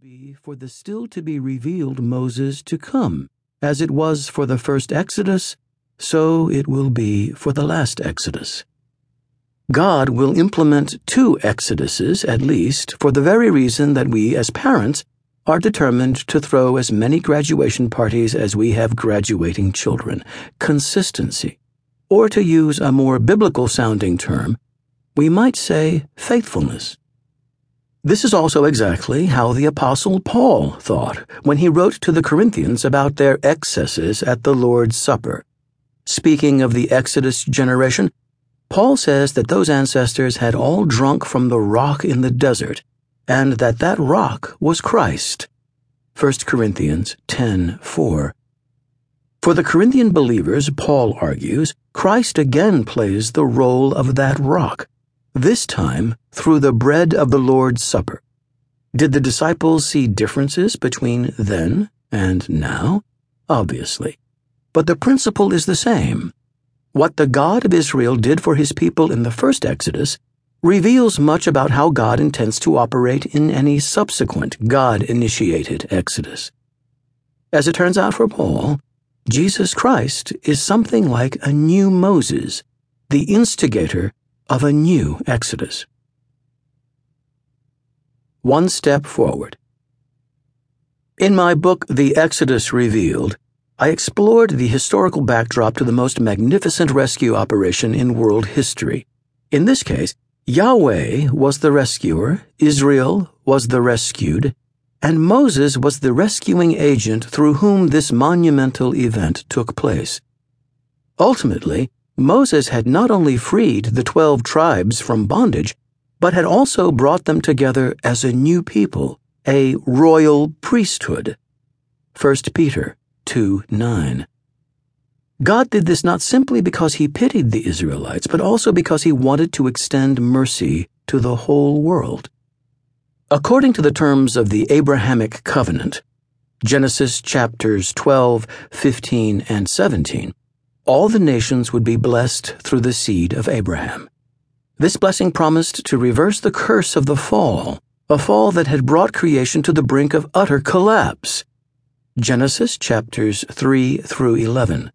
be for the still to be revealed Moses to come. As it was for the first Exodus, so it will be for the last Exodus. God will implement two Exoduses, at least, for the very reason that we, as parents, are determined to throw as many graduation parties as we have graduating children. Consistency. Or to use a more biblical sounding term, we might say faithfulness. This is also exactly how the Apostle Paul thought when he wrote to the Corinthians about their excesses at the Lord's Supper. Speaking of the Exodus generation, Paul says that those ancestors had all drunk from the rock in the desert, and that that rock was Christ. 1 Corinthians 10:4. For the Corinthian believers, Paul argues, Christ again plays the role of that rock this time through the bread of the Lord's Supper. Did the disciples see differences between then and now? Obviously. But the principle is the same. What the God of Israel did for his people in the first Exodus reveals much about how God intends to operate in any subsequent God initiated Exodus. As it turns out for Paul, Jesus Christ is something like a new Moses, the instigator of a new Exodus. One step forward. In my book, The Exodus Revealed, I explored the historical backdrop to the most magnificent rescue operation in world history. In this case, Yahweh was the rescuer, Israel was the rescued, and Moses was the rescuing agent through whom this monumental event took place. Ultimately, Moses had not only freed the twelve tribes from bondage, but had also brought them together as a new people, a royal priesthood. 1 Peter 2 9. God did this not simply because he pitied the Israelites, but also because he wanted to extend mercy to the whole world. According to the terms of the Abrahamic covenant, Genesis chapters 12, 15, and 17, all the nations would be blessed through the seed of Abraham. This blessing promised to reverse the curse of the fall, a fall that had brought creation to the brink of utter collapse. Genesis chapters 3 through 11.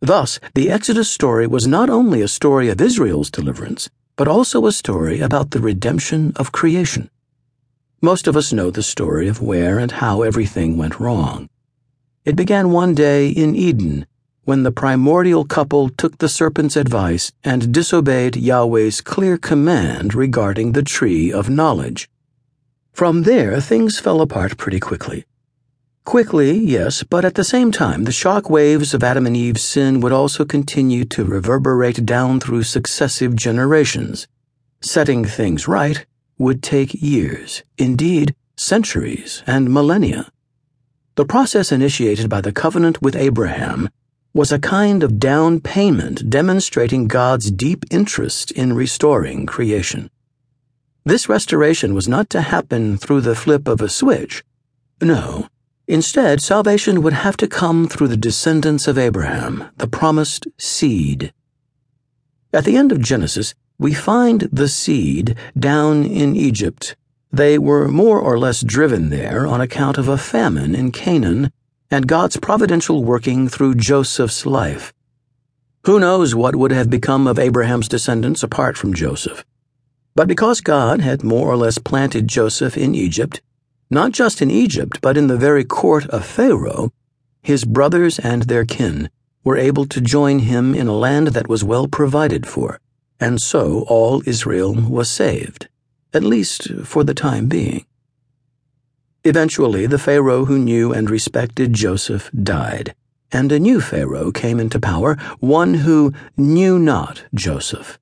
Thus, the Exodus story was not only a story of Israel's deliverance, but also a story about the redemption of creation. Most of us know the story of where and how everything went wrong. It began one day in Eden when the primordial couple took the serpent's advice and disobeyed Yahweh's clear command regarding the tree of knowledge. From there, things fell apart pretty quickly. Quickly, yes, but at the same time, the shock waves of Adam and Eve's sin would also continue to reverberate down through successive generations. Setting things right would take years, indeed, centuries and millennia. The process initiated by the covenant with Abraham was a kind of down payment demonstrating God's deep interest in restoring creation. This restoration was not to happen through the flip of a switch. No. Instead, salvation would have to come through the descendants of Abraham, the promised seed. At the end of Genesis, we find the seed down in Egypt. They were more or less driven there on account of a famine in Canaan and God's providential working through Joseph's life. Who knows what would have become of Abraham's descendants apart from Joseph? But because God had more or less planted Joseph in Egypt, not just in Egypt, but in the very court of Pharaoh, his brothers and their kin were able to join him in a land that was well provided for, and so all Israel was saved, at least for the time being. Eventually, the Pharaoh who knew and respected Joseph died, and a new Pharaoh came into power, one who knew not Joseph.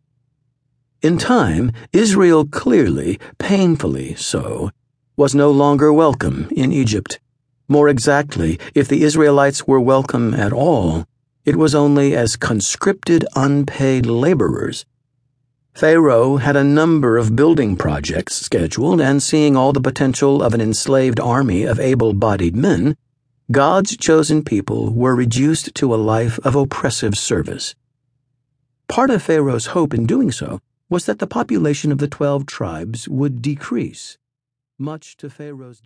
In time, Israel clearly, painfully so, was no longer welcome in Egypt. More exactly, if the Israelites were welcome at all, it was only as conscripted unpaid laborers Pharaoh had a number of building projects scheduled, and seeing all the potential of an enslaved army of able bodied men, God's chosen people were reduced to a life of oppressive service. Part of Pharaoh's hope in doing so was that the population of the twelve tribes would decrease, much to Pharaoh's